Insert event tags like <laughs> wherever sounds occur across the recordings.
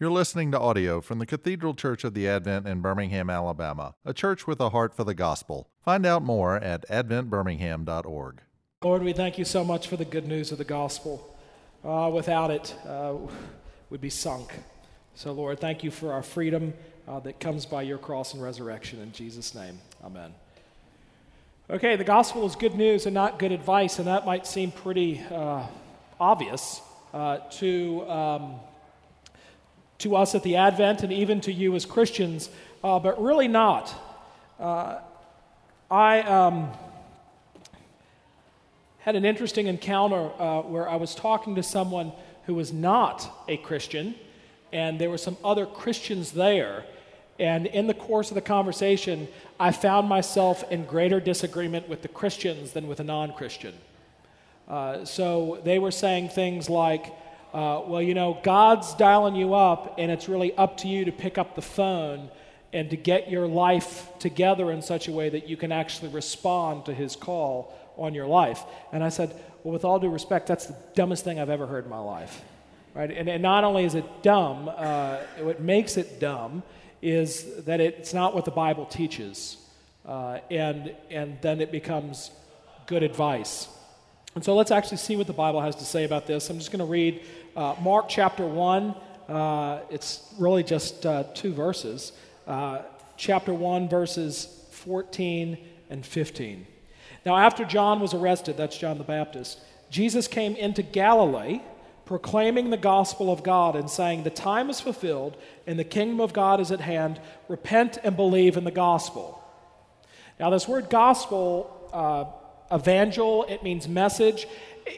You're listening to audio from the Cathedral Church of the Advent in Birmingham, Alabama, a church with a heart for the gospel. Find out more at adventbirmingham.org. Lord, we thank you so much for the good news of the gospel. Uh, without it, uh, we'd be sunk. So, Lord, thank you for our freedom uh, that comes by your cross and resurrection. In Jesus' name, amen. Okay, the gospel is good news and not good advice, and that might seem pretty uh, obvious uh, to. Um, to us at the Advent and even to you as Christians, uh, but really not. Uh, I um, had an interesting encounter uh, where I was talking to someone who was not a Christian, and there were some other Christians there. And in the course of the conversation, I found myself in greater disagreement with the Christians than with a non Christian. Uh, so they were saying things like, uh, well, you know, God's dialing you up, and it's really up to you to pick up the phone and to get your life together in such a way that you can actually respond to His call on your life. And I said, well, with all due respect, that's the dumbest thing I've ever heard in my life. Right? And, and not only is it dumb, uh, what makes it dumb is that it's not what the Bible teaches. Uh, and, and then it becomes good advice. And so let's actually see what the Bible has to say about this. I'm just going to read uh, Mark chapter 1, uh, it's really just uh, two verses. Uh, chapter 1, verses 14 and 15. Now, after John was arrested, that's John the Baptist, Jesus came into Galilee proclaiming the gospel of God and saying, The time is fulfilled and the kingdom of God is at hand. Repent and believe in the gospel. Now, this word gospel, uh, evangel, it means message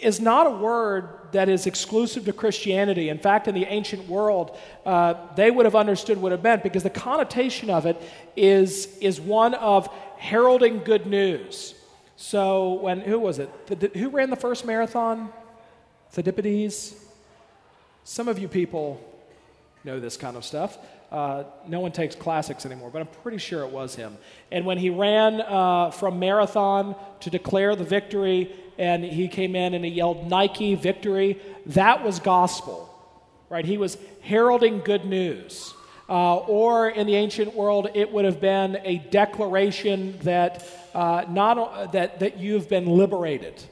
is not a word that is exclusive to Christianity. In fact, in the ancient world, uh, they would have understood what it meant because the connotation of it is, is one of heralding good news. So, when, who was it? Who ran the first marathon? Thucydides? Some of you people know this kind of stuff. Uh, no one takes classics anymore, but I'm pretty sure it was him. And when he ran uh, from marathon to declare the victory, and he came in and he yelled Nike victory, that was gospel, right? He was heralding good news. Uh, or in the ancient world, it would have been a declaration that, uh, not, that, that you've been liberated,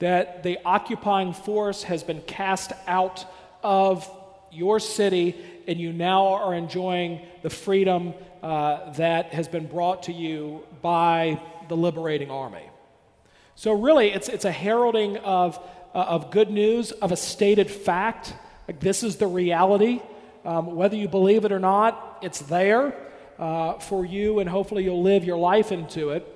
that the occupying force has been cast out of your city and you now are enjoying the freedom uh, that has been brought to you by the liberating army. So, really, it's, it's a heralding of, uh, of good news, of a stated fact. Like, this is the reality. Um, whether you believe it or not, it's there uh, for you, and hopefully, you'll live your life into it.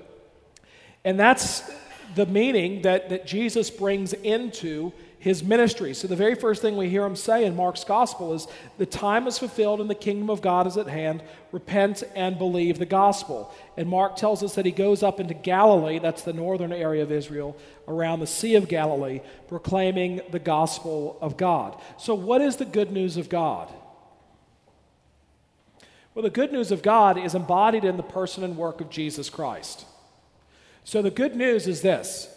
And that's the meaning that, that Jesus brings into his ministry. So, the very first thing we hear him say in Mark's gospel is the time is fulfilled and the kingdom of God is at hand. Repent and believe the gospel. And Mark tells us that he goes up into Galilee, that's the northern area of Israel, around the Sea of Galilee, proclaiming the gospel of God. So, what is the good news of God? Well, the good news of God is embodied in the person and work of Jesus Christ. So, the good news is this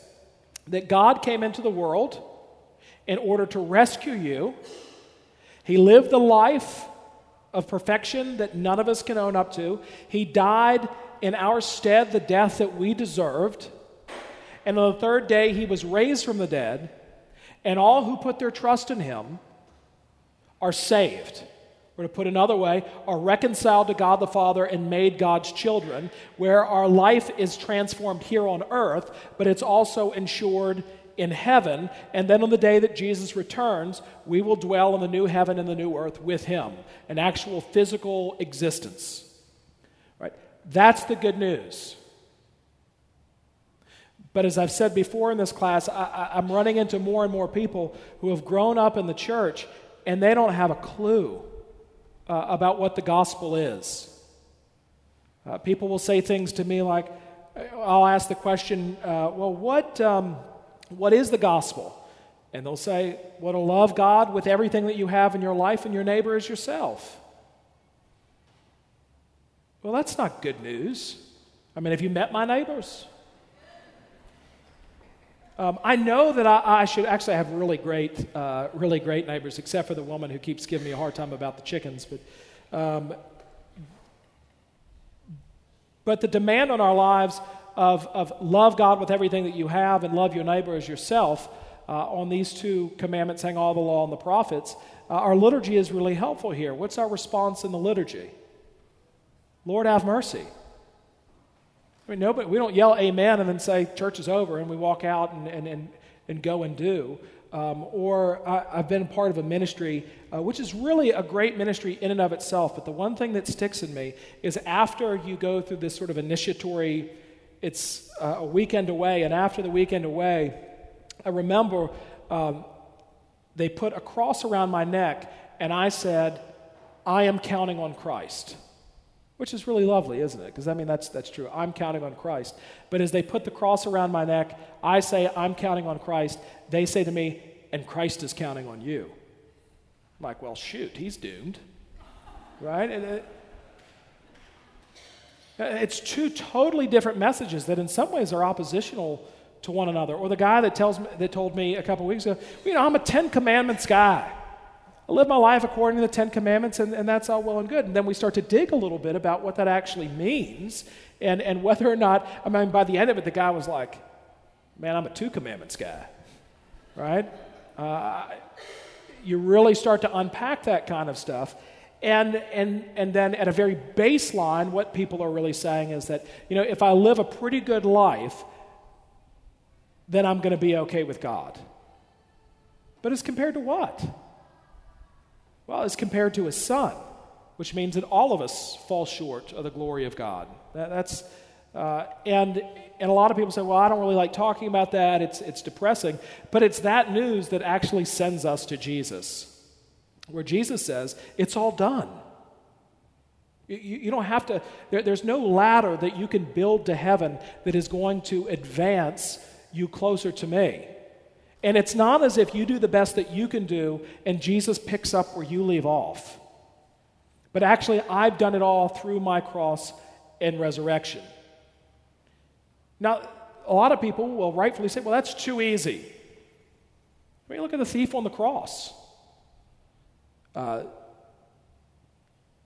that God came into the world in order to rescue you. He lived the life of perfection that none of us can own up to. He died in our stead the death that we deserved. And on the third day, he was raised from the dead, and all who put their trust in him are saved. Or to put another way, are reconciled to God the Father and made God's children, where our life is transformed here on earth, but it's also ensured in heaven, and then on the day that Jesus returns, we will dwell in the new heaven and the new earth with him, an actual physical existence. Right? That's the good news. But as I've said before in this class, I, am running into more and more people who have grown up in the church and they don't have a clue uh, about what the gospel is. Uh, people will say things to me like, I'll ask the question, uh, well, what, um, what is the gospel? And they'll say, Well, to love God with everything that you have in your life and your neighbor as yourself. Well, that's not good news. I mean, have you met my neighbors? Um, I know that I, I, should actually have really great, uh, really great neighbors, except for the woman who keeps giving me a hard time about the chickens. But, um, but the demand on our lives of, of love God with everything that you have and love your neighbor as yourself uh, on these two commandments, hang all the law and the prophets, uh, our liturgy is really helpful here. What's our response in the liturgy? Lord, have mercy. I mean, nobody, we don't yell amen and then say church is over and we walk out and, and, and, and go and do. Um, or I, have been part of a ministry, uh, which is really a great ministry in and of itself. But the one thing that sticks in me is after you go through this sort of initiatory, it's uh, a weekend away, and after the weekend away, I remember um, they put a cross around my neck, and I said, I am counting on Christ which is really lovely, isn't it? Because I mean, that's, that's true. I'm counting on Christ. But as they put the cross around my neck, I say, I'm counting on Christ. They say to me, and Christ is counting on you. I'm like, well, shoot, he's doomed. Right? And it's two totally different messages that in some ways are oppositional to one another. Or the guy that, tells me, that told me a couple weeks ago, you know, I'm a Ten Commandments guy. I live my life according to the Ten Commandments, and, and that's all well and good. And then we start to dig a little bit about what that actually means and, and whether or not, I mean, by the end of it, the guy was like, man, I'm a two commandments guy, right? Uh, you really start to unpack that kind of stuff. And, and, and then at a very baseline, what people are really saying is that, you know, if I live a pretty good life, then I'm going to be okay with God. But as compared to what? Well, as compared to his son, which means that all of us fall short of the glory of God. That, that's, uh, and, and a lot of people say, well, I don't really like talking about that. It's, it's depressing. But it's that news that actually sends us to Jesus, where Jesus says, it's all done. You, you don't have to, there, there's no ladder that you can build to heaven that is going to advance you closer to me. And it's not as if you do the best that you can do and Jesus picks up where you leave off. But actually, I've done it all through my cross and resurrection. Now, a lot of people will rightfully say, well, that's too easy. I mean, look at the thief on the cross. Uh,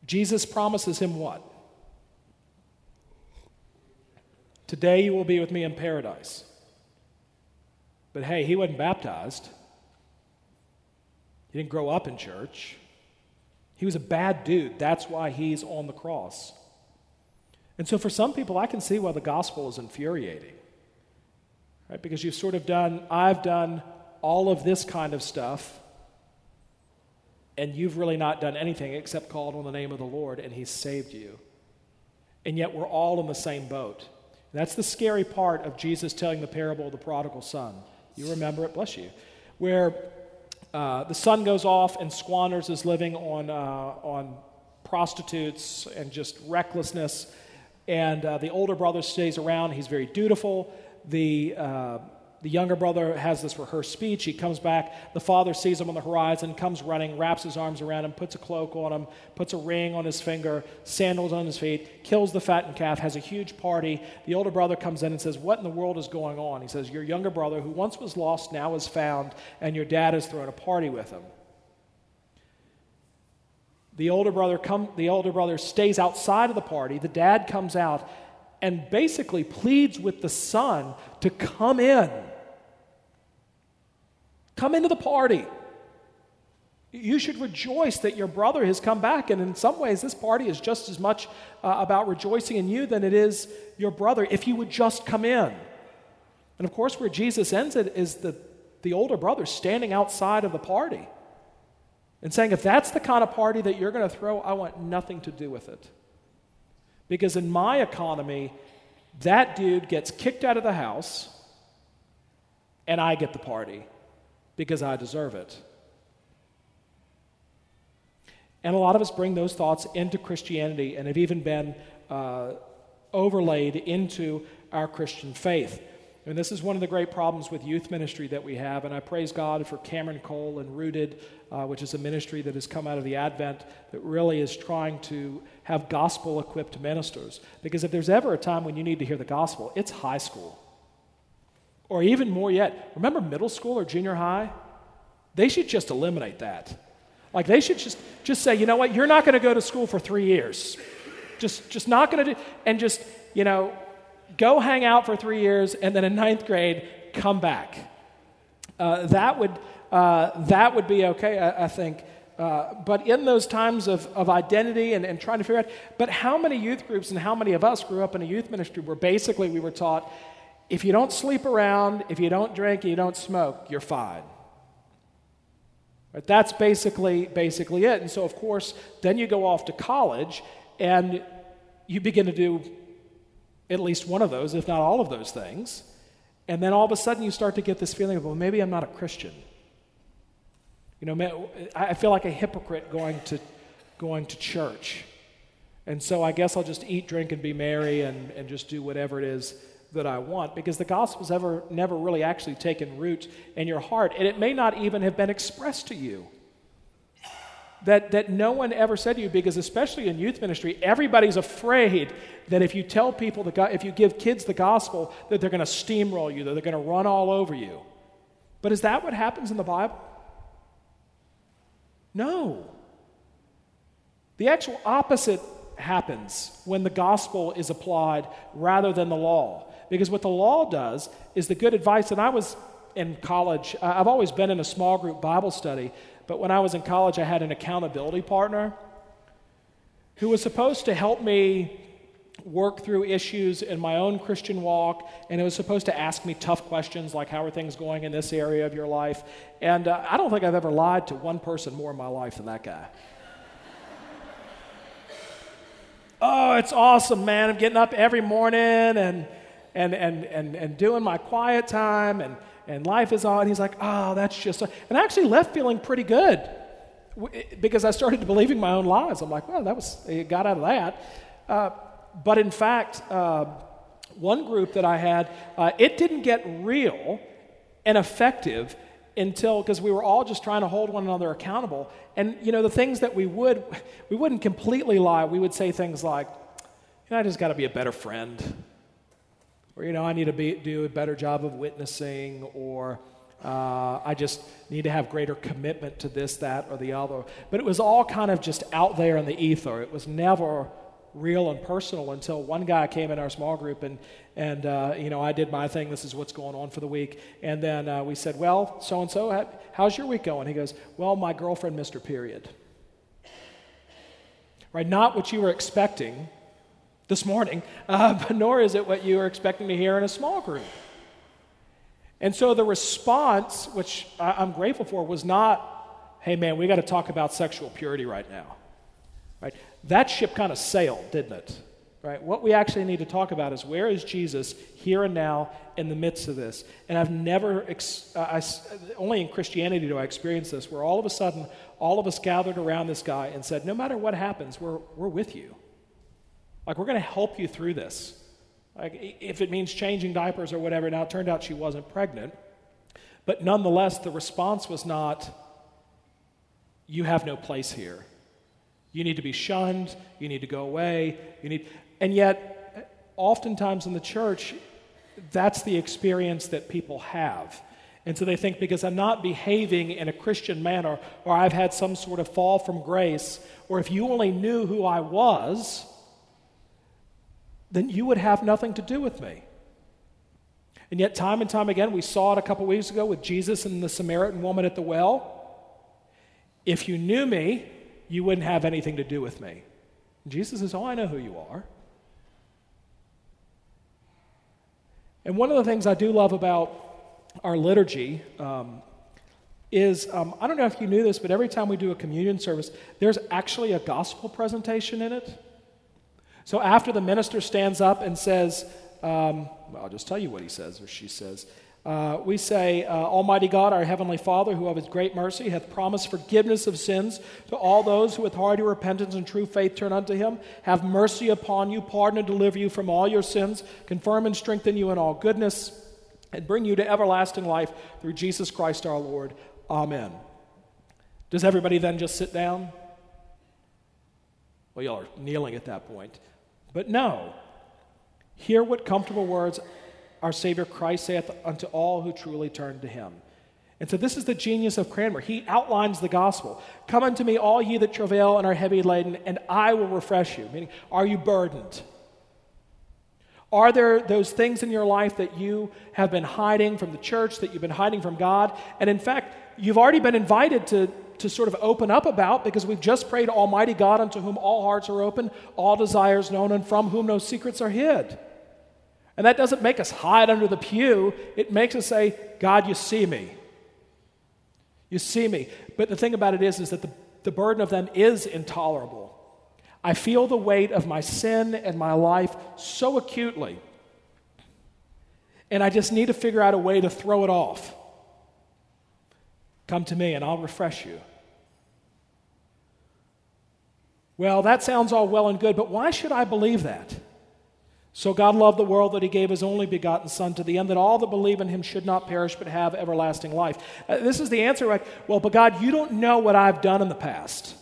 Jesus promises him what? Today you will be with me in paradise. But hey, he wasn't baptized. He didn't grow up in church. He was a bad dude. That's why he's on the cross. And so for some people, I can see why the gospel is infuriating. Right? Because you've sort of done, I've done all of this kind of stuff, and you've really not done anything except called on the name of the Lord, and He's saved you. And yet we're all in the same boat. That's the scary part of Jesus telling the parable of the prodigal son. You remember it, bless you. Where uh, the son goes off and squanders his living on, uh, on prostitutes and just recklessness. And uh, the older brother stays around. He's very dutiful. The, uh, the younger brother has this rehearsed speech. He comes back. The father sees him on the horizon, comes running, wraps his arms around him, puts a cloak on him, puts a ring on his finger, sandals on his feet, kills the fattened calf, has a huge party. The older brother comes in and says, What in the world is going on? He says, Your younger brother, who once was lost, now is found, and your dad has thrown a party with him. The older brother come, the older brother stays outside of the party. The dad comes out and basically pleads with the son to come in Come into the party. You should rejoice that your brother has come back. And in some ways, this party is just as much uh, about rejoicing in you than it is your brother, if you would just come in. And of course, where Jesus ends it is the, the older brother standing outside of the party and saying, if that's the kind of party that you're going to throw, I want nothing to do with it. Because in my economy, that dude gets kicked out of the house and I get the party because I deserve it. And a lot of us bring those thoughts into Christianity and have even been uh, overlaid into our Christian faith. And this is one of the great problems with youth ministry that we have. And I praise God for Cameron Cole and Rooted, uh, which is a ministry that has come out of the Advent that really is trying to have gospel equipped ministers. Because if there's ever a time when you need to hear the gospel, it's high school or even more yet, remember middle school or junior high? They should just eliminate that. Like they should just, just say, you know what, you're not going to go to school for three years. Just, just not going to do, and just, you know, go hang out for three years, and then in ninth grade, come back. Uh, that, would, uh, that would be okay, I, I think. Uh, but in those times of, of identity and, and trying to figure out, but how many youth groups and how many of us grew up in a youth ministry where basically we were taught if you don't sleep around, if you don't drink, you don't smoke, you're fine. Right? That's basically, basically it. And so, of course, then you go off to college and you begin to do at least one of those, if not all of those things. And then all of a sudden you start to get this feeling of, well, maybe I'm not a Christian. You know, I feel like a hypocrite going to, going to church. And so I guess I'll just eat, drink, and be merry and, and just do whatever it is that I want because the gospel's ever never really actually taken root in your heart and it may not even have been expressed to you. That, that no one ever said to you because especially in youth ministry everybody's afraid that if you tell people the if you give kids the gospel that they're going to steamroll you that they're going to run all over you. But is that what happens in the bible? No. The actual opposite happens when the gospel is applied rather than the law because what the law does is the good advice, and I was in college, I've always been in a small group Bible study, but when I was in college, I had an accountability partner who was supposed to help me work through issues in my own Christian walk, and it was supposed to ask me tough questions like, How are things going in this area of your life? And uh, I don't think I've ever lied to one person more in my life than that guy. <laughs> oh, it's awesome, man. I'm getting up every morning and and, and, and, and doing my quiet time and, and life is on. He's like, oh, that's just, and I actually left feeling pretty good because I started <laughs> believing my own lies. I'm like, well, that was, it got out of that. Uh, but in fact, uh, one group that I had, uh, it didn't get real and effective until because we were all just trying to hold one another accountable and you know the things that we would we wouldn't completely lie we would say things like you know i just got to be a better friend or, you know, I need to be, do a better job of witnessing, or uh, I just need to have greater commitment to this, that, or the other. But it was all kind of just out there in the ether. It was never real and personal until one guy came in our small group and, and uh, you know, I did my thing. This is what's going on for the week. And then uh, we said, well, so and so, how's your week going? He goes, well, my girlfriend missed her period. Right? Not what you were expecting this morning, uh, <laughs> but nor is it what you are expecting to hear in a small group. And so the response, which I'm grateful for, was not, hey man, we got to talk about sexual purity right now. Right? That ship kind of sailed, didn't it? Right? What we actually need to talk about is where is Jesus here and now in the midst of this? And I've never, ex- I, only in Christianity do I experience this, where all of a sudden, all of us gathered around this guy and said, no matter what happens, we're, we're with you. Like, we're going to help you through this. Like, if it means changing diapers or whatever. Now, it turned out she wasn't pregnant. But nonetheless, the response was not, you have no place here. You need to be shunned. You need to go away. You need, and yet, uh, oftentimes in the church, that's the experience that people have. And so they think because I'm not behaving in a Christian manner, or I've had some sort of fall from grace, or if you only knew who I was, then you would have nothing to do with me. And yet, time and time again, we saw it a couple weeks ago with Jesus and the Samaritan woman at the well. If you knew me, you wouldn't have anything to do with me. And Jesus says, Oh, I know who you are. And one of the things I do love about our liturgy um, is um, I don't know if you knew this, but every time we do a communion service, there's actually a gospel presentation in it. So after the minister stands up and says, um, well, I'll just tell you what he says or she says. Uh, we say, uh, Almighty God, our Heavenly Father, who of His great mercy hath promised forgiveness of sins to all those who with hearty repentance and true faith turn unto Him, have mercy upon you, pardon and deliver you from all your sins, confirm and strengthen you in all goodness, and bring you to everlasting life through Jesus Christ our Lord. Amen. Does everybody then just sit down? Well, y'all are kneeling at that point. But no, hear what comfortable words our Savior Christ saith unto all who truly turn to him. And so this is the genius of Cranmer. He outlines the gospel. Come unto me, all ye that travail and are heavy laden, and I will refresh you. Meaning, are you burdened? Are there those things in your life that you have been hiding from the church, that you've been hiding from God? And in fact, you've already been invited to, to sort of open up about because we've just prayed, Almighty God, unto whom all hearts are open, all desires known, and from whom no secrets are hid. And that doesn't make us hide under the pew, it makes us say, God, you see me. You see me. But the thing about it is, is that the, the burden of them is intolerable. I feel the weight of my sin and my life so acutely. And I just need to figure out a way to throw it off. Come to me and I'll refresh you. Well, that sounds all well and good, but why should I believe that? So God loved the world that he gave his only begotten Son to the end that all that believe in him should not perish but have everlasting life. Uh, this is the answer like, well, but God, you don't know what I've done in the past.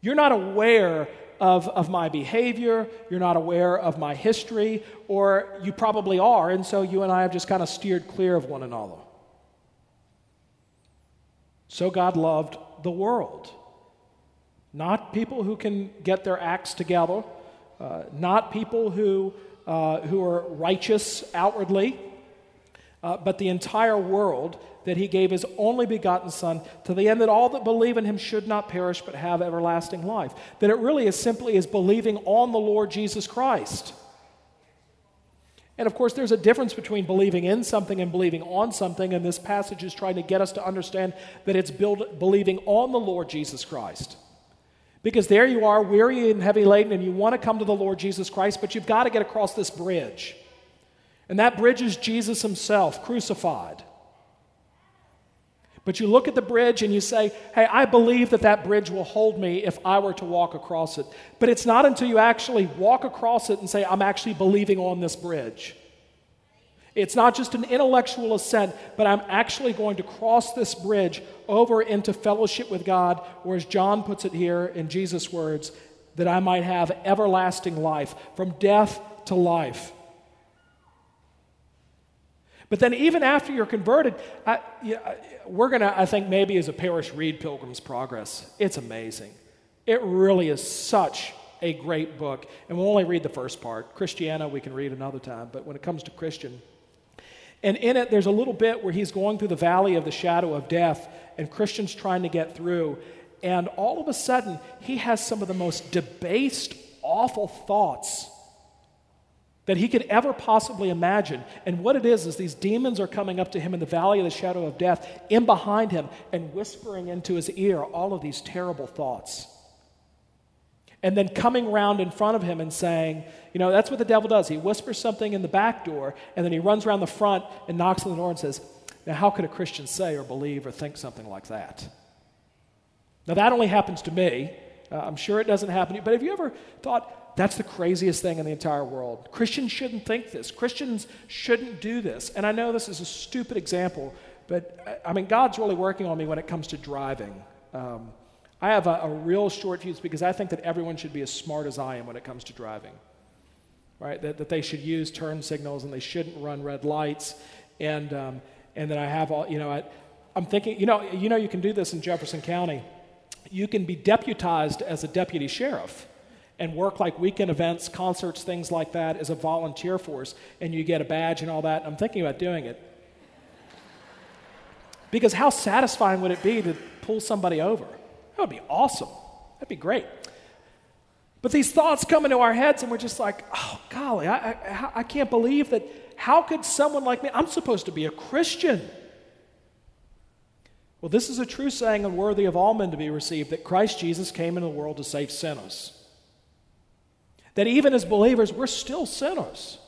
You're not aware of, of my behavior, you're not aware of my history, or you probably are, and so you and I have just kind of steered clear of one another. So God loved the world. Not people who can get their acts together uh, not people who, uh, who are righteous outwardly, uh, but the entire world that he gave his only begotten Son to the end that all that believe in him should not perish but have everlasting life. That it really is simply is believing on the Lord Jesus Christ. And of course, there's a difference between believing in something and believing on something, and this passage is trying to get us to understand that it's build, believing on the Lord Jesus Christ. Because there you are, weary and heavy laden, and you want to come to the Lord Jesus Christ, but you've got to get across this bridge. And that bridge is Jesus himself, crucified. But you look at the bridge and you say, Hey, I believe that that bridge will hold me if I were to walk across it. But it's not until you actually walk across it and say, I'm actually believing on this bridge. It's not just an intellectual assent, but I'm actually going to cross this bridge over into fellowship with God, or as John puts it here in Jesus' words, that I might have everlasting life, from death to life. But then, even after you're converted, I, we're going to, I think, maybe as a parish, read Pilgrim's Progress. It's amazing. It really is such a great book. And we'll only read the first part. Christiana, we can read another time. But when it comes to Christian, and in it, there's a little bit where he's going through the valley of the shadow of death, and Christian's trying to get through. And all of a sudden, he has some of the most debased, awful thoughts that he could ever possibly imagine. And what it is, is these demons are coming up to him in the valley of the shadow of death, in behind him, and whispering into his ear all of these terrible thoughts and then coming around in front of him and saying, you know, that's what the devil does. He whispers something in the back door, and then he runs around the front and knocks on the door and says, Now, how could a Christian say or believe or think something like that? Now, that only happens to me. Uh, I'm sure it doesn't happen to you, but have you ever thought, that's the craziest thing in the entire world? Christians shouldn't think this. Christians shouldn't do this. And I know this is a stupid example, but I mean, God's really working on me when it comes to driving. Um, I have a, a, real short fuse because I think that everyone should be as smart as I am when it comes to driving. Right? That, that they should use turn signals and they shouldn't run red lights. And, um, and that I have all, you know, I, I'm thinking, you know, you know, you can do this in Jefferson County. You can be deputized as a deputy sheriff and work like weekend events, concerts, things like that as a volunteer force, and you get a badge and all that. I'm thinking about doing it. Because how satisfying would it be to pull somebody over? That would be awesome. That'd be great. But these thoughts come into our heads, and we're just like, oh, golly, I, I, I can't believe that. How could someone like me, I'm supposed to be a Christian? Well, this is a true saying and worthy of all men to be received that Christ Jesus came into the world to save sinners. That even as believers, we're still sinners.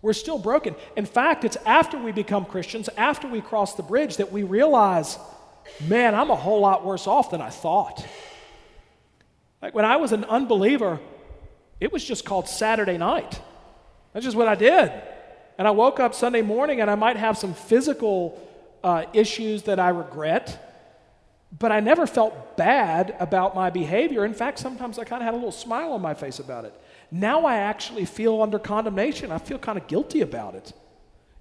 We're still broken. In fact, it's after we become Christians, after we cross the bridge, that we realize man, I'm a whole lot worse off than I thought. Like when I was an unbeliever, it was just called Saturday night. That's just what I did. And I woke up Sunday morning and I might have some physical uh, issues that I regret. but I never felt bad about my behavior. In fact, sometimes I kind of had a little smile on my face about it. Now I actually feel under condemnation. I feel kind of guilty about it.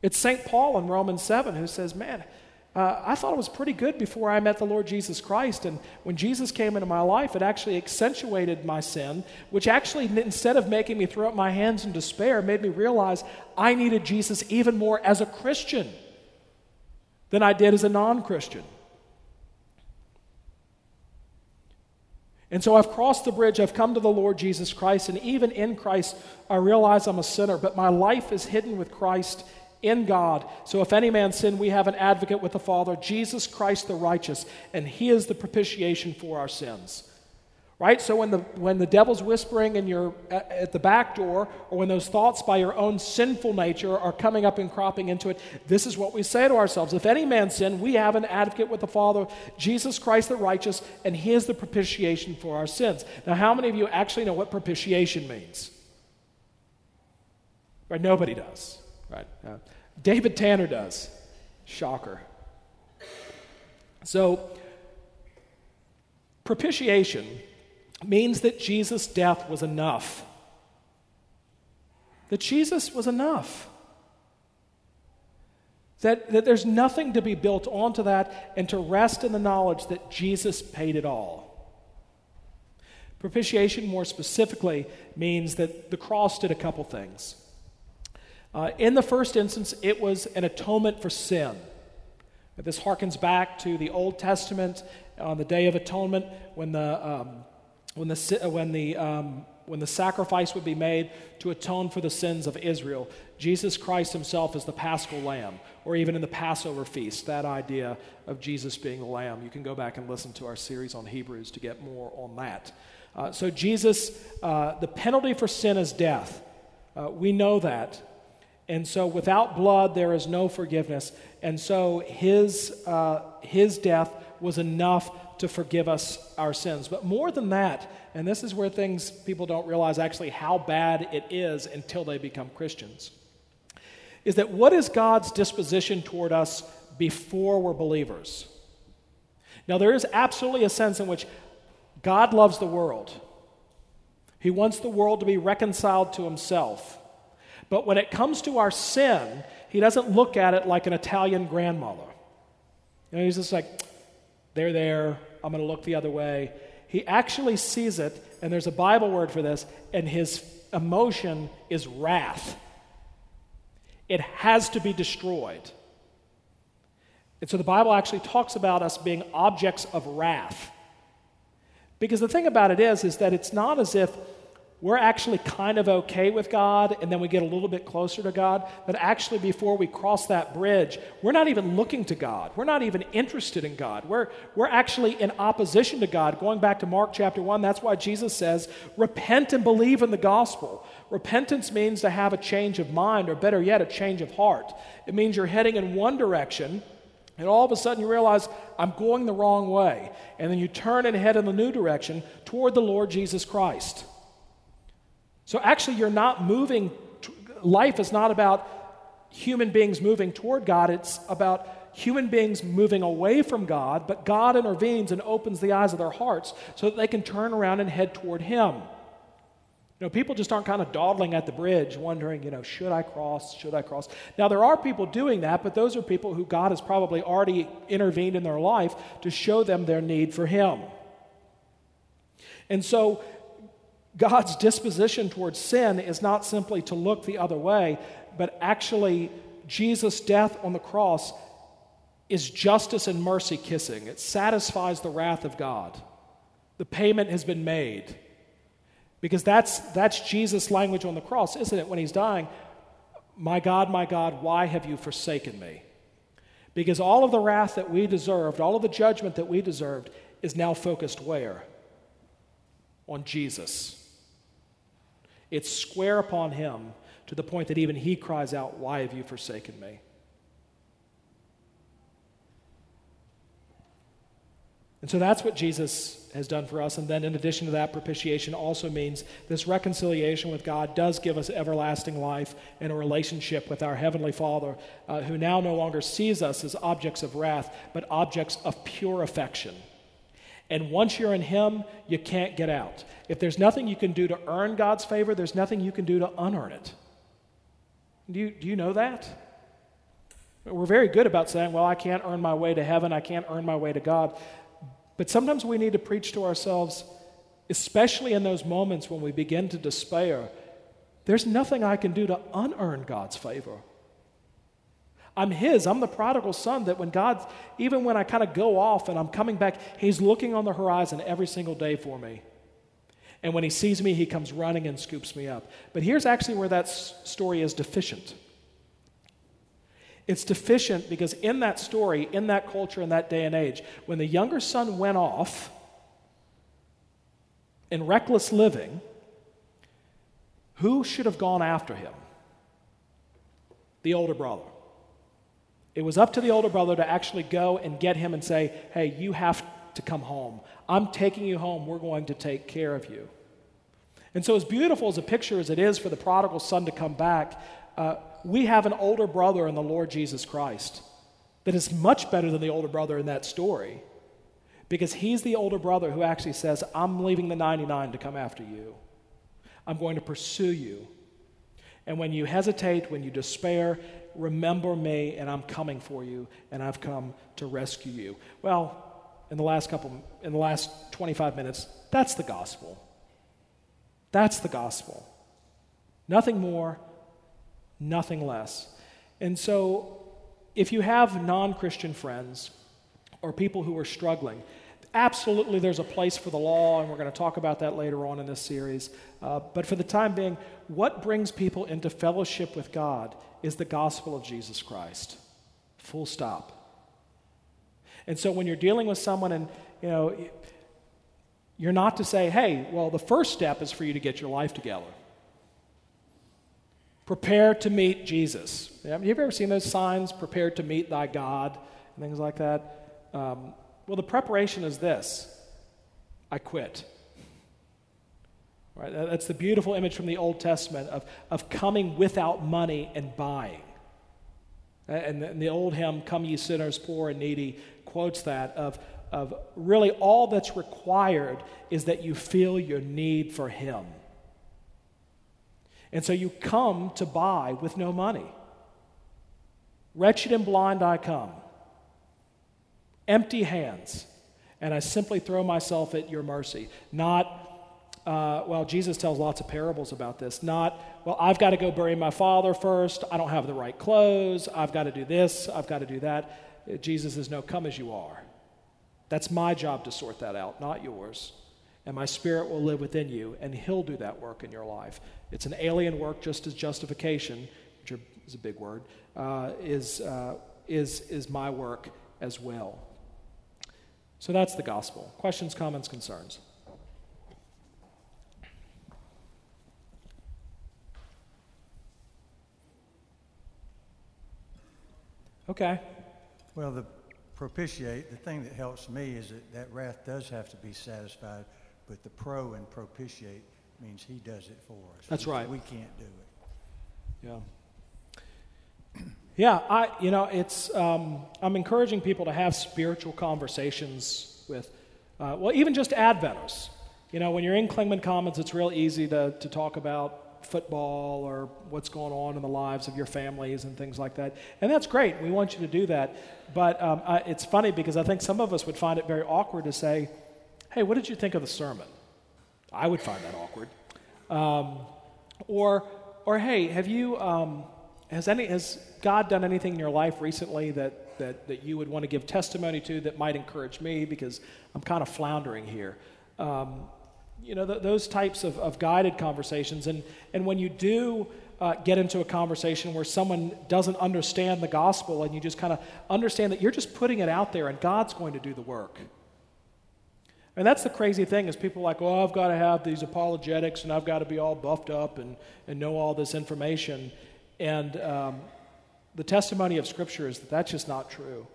It's St. Paul in Romans 7 who says, Man, uh, I thought it was pretty good before I met the Lord Jesus Christ. And when Jesus came into my life, it actually accentuated my sin, which actually, instead of making me throw up my hands in despair, made me realize I needed Jesus even more as a Christian than I did as a non Christian. And so I've crossed the bridge, I've come to the Lord Jesus Christ, and even in Christ, I realize I'm a sinner, but my life is hidden with Christ in God. So if any man sin, we have an advocate with the Father, Jesus Christ the righteous, and he is the propitiation for our sins. Right? So when the, when the devil's whispering in your, at the back door, or when those thoughts by your own sinful nature are coming up and cropping into it, this is what we say to ourselves. If any man sin, we have an advocate with the Father, Jesus Christ the righteous, and he is the propitiation for our sins. Now, how many of you actually know what propitiation means? Right? Nobody does. Right? Uh, David Tanner does. Shocker. So, propitiation means that Jesus' death was enough. That Jesus was enough. That, that there's nothing to be built onto that and to rest in the knowledge that Jesus paid it all. Propitiation, more specifically, means that the cross did a couple things. Uh, in the first instance, it was an atonement for sin. This harkens back to the Old Testament on the Day of Atonement when the um, when the, uh, when the, um, when the sacrifice would be made to atone for the sins of Israel. Jesus Christ himself is the paschal lamb, or even in the Passover feast, that idea of Jesus being the lamb. You can go back and listen to our series on Hebrews to get more on that. Uh, so, Jesus, uh, the penalty for sin is death. Uh, we know that. And so, without blood, there is no forgiveness. And so, his, uh, his death was enough to forgive us our sins. But more than that, and this is where things people don't realize actually how bad it is until they become Christians, is that what is God's disposition toward us before we're believers? Now, there is absolutely a sense in which God loves the world. He wants the world to be reconciled to himself. But when it comes to our sin, he doesn't look at it like an Italian grandmother. You know, he's just like, they're there, I'm going to look the other way. He actually sees it, and there's a Bible word for this, and his emotion is wrath. It has to be destroyed. And so the Bible actually talks about us being objects of wrath. Because the thing about it is, is that it's not as if we're actually kind of okay with God and then we get a little bit closer to God. But actually, before we cross that bridge, we're not even looking to God. We're not even interested in God. We're, we're actually in opposition to God. Going back to Mark chapter 1, that's why Jesus says, Repent and believe in the gospel. Repentance means to have a change of mind, or better yet, a change of heart. It means you're heading in one direction. And all of a sudden you realize, I'm going the wrong way. And then you turn and head in the new direction toward the Lord Jesus Christ. So actually, you're not moving, life is not about human beings moving toward God, it's about human beings moving away from God, but God intervenes and opens the eyes of their hearts so that they can turn around and head toward Him. You know, people just aren't kind of dawdling at the bridge wondering, you know, should I cross? Should I cross? Now, there are people doing that, but those are people who God has probably already intervened in their life to show them their need for Him. And so, God's disposition towards sin is not simply to look the other way, but actually, Jesus' death on the cross is justice and mercy kissing. It satisfies the wrath of God. The payment has been made. Because that's, that's Jesus' language on the cross, isn't it? When he's dying, My God, my God, why have you forsaken me? Because all of the wrath that we deserved, all of the judgment that we deserved, is now focused where? On Jesus. It's square upon him to the point that even he cries out, Why have you forsaken me? And so that's what Jesus has done for us. And then, in addition to that, propitiation also means this reconciliation with God does give us everlasting life and a relationship with our Heavenly Father, uh, who now no longer sees us as objects of wrath, but objects of pure affection. And once you're in Him, you can't get out. If there's nothing you can do to earn God's favor, there's nothing you can do to unearn it. Do you, do you know that? We're very good about saying, well, I can't earn my way to heaven, I can't earn my way to God. But sometimes we need to preach to ourselves, especially in those moments when we begin to despair. There's nothing I can do to unearn God's favor. I'm His. I'm the prodigal son that when God, even when I kind of go off and I'm coming back, He's looking on the horizon every single day for me. And when He sees me, He comes running and scoops me up. But here's actually where that story is deficient. It's deficient because in that story, in that culture, in that day and age, when the younger son went off in reckless living, who should have gone after him? The older brother. It was up to the older brother to actually go and get him and say, Hey, you have to come home. I'm taking you home. We're going to take care of you. And so, as beautiful as a picture as it is for the prodigal son to come back, uh, we have an older brother in the Lord Jesus Christ that is much better than the older brother in that story because he's the older brother who actually says, I'm leaving the 99 to come after you. I'm going to pursue you. And when you hesitate, when you despair, remember me and I'm coming for you and I've come to rescue you. Well, in the last couple in the last 25 minutes, that's the gospel. That's the gospel. Nothing more, nothing less. And so if you have non-Christian friends or people who are struggling, absolutely there's a place for the law, and we're going to talk about that later on in this series. Uh, but for the time being, what brings people into fellowship with God is the gospel of Jesus Christ. Full stop. And so when you're dealing with someone and, you know, you're not to say, hey, well, the first step is for you to get your life together. Prepare to meet Jesus. Have you ever seen those signs, prepare to meet thy God, and things like that? Um, well, the preparation is this I quit. Right? That's the beautiful image from the Old Testament of, of coming without money and buying. And the, old hymn, Come Ye Sinners, Poor and Needy, quotes that of, of really all that's required is that you feel your need for Him. And so you come to buy with no money. Wretched and blind I come, empty hands, and I simply throw myself at your mercy. Not uh, well, Jesus tells lots of parables about this. Not, well, I've got to go bury my father first. I don't have the right clothes. I've got to do this. I've got to do that. Jesus says, no, come as you are. That's my job to sort that out, not yours. And my spirit will live within you, and he'll do that work in your life. It's an alien work, just as justification, which is a big word, uh, is, uh, is, is my work as well. So that's the gospel. Questions, comments, concerns? Okay. Well, the propitiate, the thing that helps me is that that wrath does have to be satisfied, but the pro and propitiate means he does it for us. That's we, right. We can't do it. Yeah. Yeah, I, you know, it's, um, I'm encouraging people to have spiritual conversations with, uh, well, even just Adventists. You know, when you're in Clingman Commons, it's real easy to, to talk about football or what's going on in the lives of your families and things like that. And that's great. We want you to do that. But um, I, it's funny because I think some of us would find it very awkward to say, hey, what did you think of the sermon? I would find that awkward. Um, or, or hey, have you, um, has, any, has God done anything in your life recently that, that, that you would want to give testimony to that might encourage me because I'm kind of floundering here? Um, you know, th- those types of, of guided conversations. And, and when you do uh, get into a conversation where someone doesn't understand the gospel and you just kind of understand that you're just putting it out there and God's going to do the work. And that's the crazy thing is people like, well, I've got to have these apologetics and I've got to be all buffed up and, and know all this information. And um, the testimony of Scripture is that that's just not true.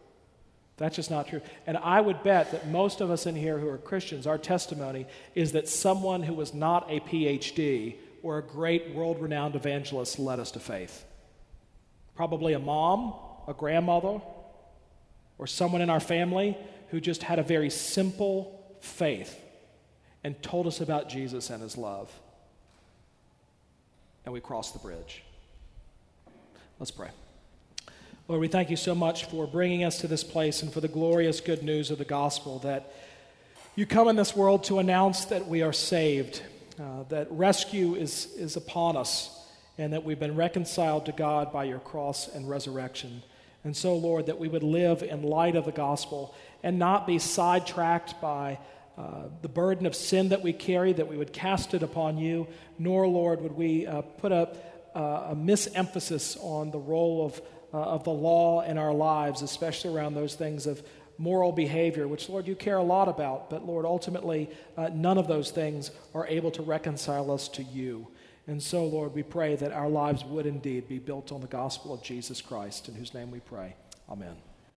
That's just not true. And I would bet that most of us in here who are Christians, our testimony is that someone who was not a PhD or a great world renowned evangelist led us to faith. Probably a mom, a grandmother, or someone in our family who just had a very simple faith and told us about Jesus and his love. And we crossed the bridge. Let's pray. Lord, we thank you so much for bringing us to this place and for the glorious good news of the gospel that you come in this world to announce that we are saved, uh, that rescue is, is upon us, and that we've been reconciled to God by your cross and resurrection. And so, Lord, that we would live in light of the gospel and not be sidetracked by uh, the burden of sin that we carry, that we would cast it upon you, nor, Lord, would we uh, put uh, a misemphasis on the role of, uh, of the law in our lives, especially around those things of moral behavior, which, Lord, you care a lot about. But, Lord, ultimately, uh, none of those things are able to reconcile us to you. And so, Lord, we pray that our lives would indeed be built on the gospel of Jesus Christ, in whose name we pray. Amen.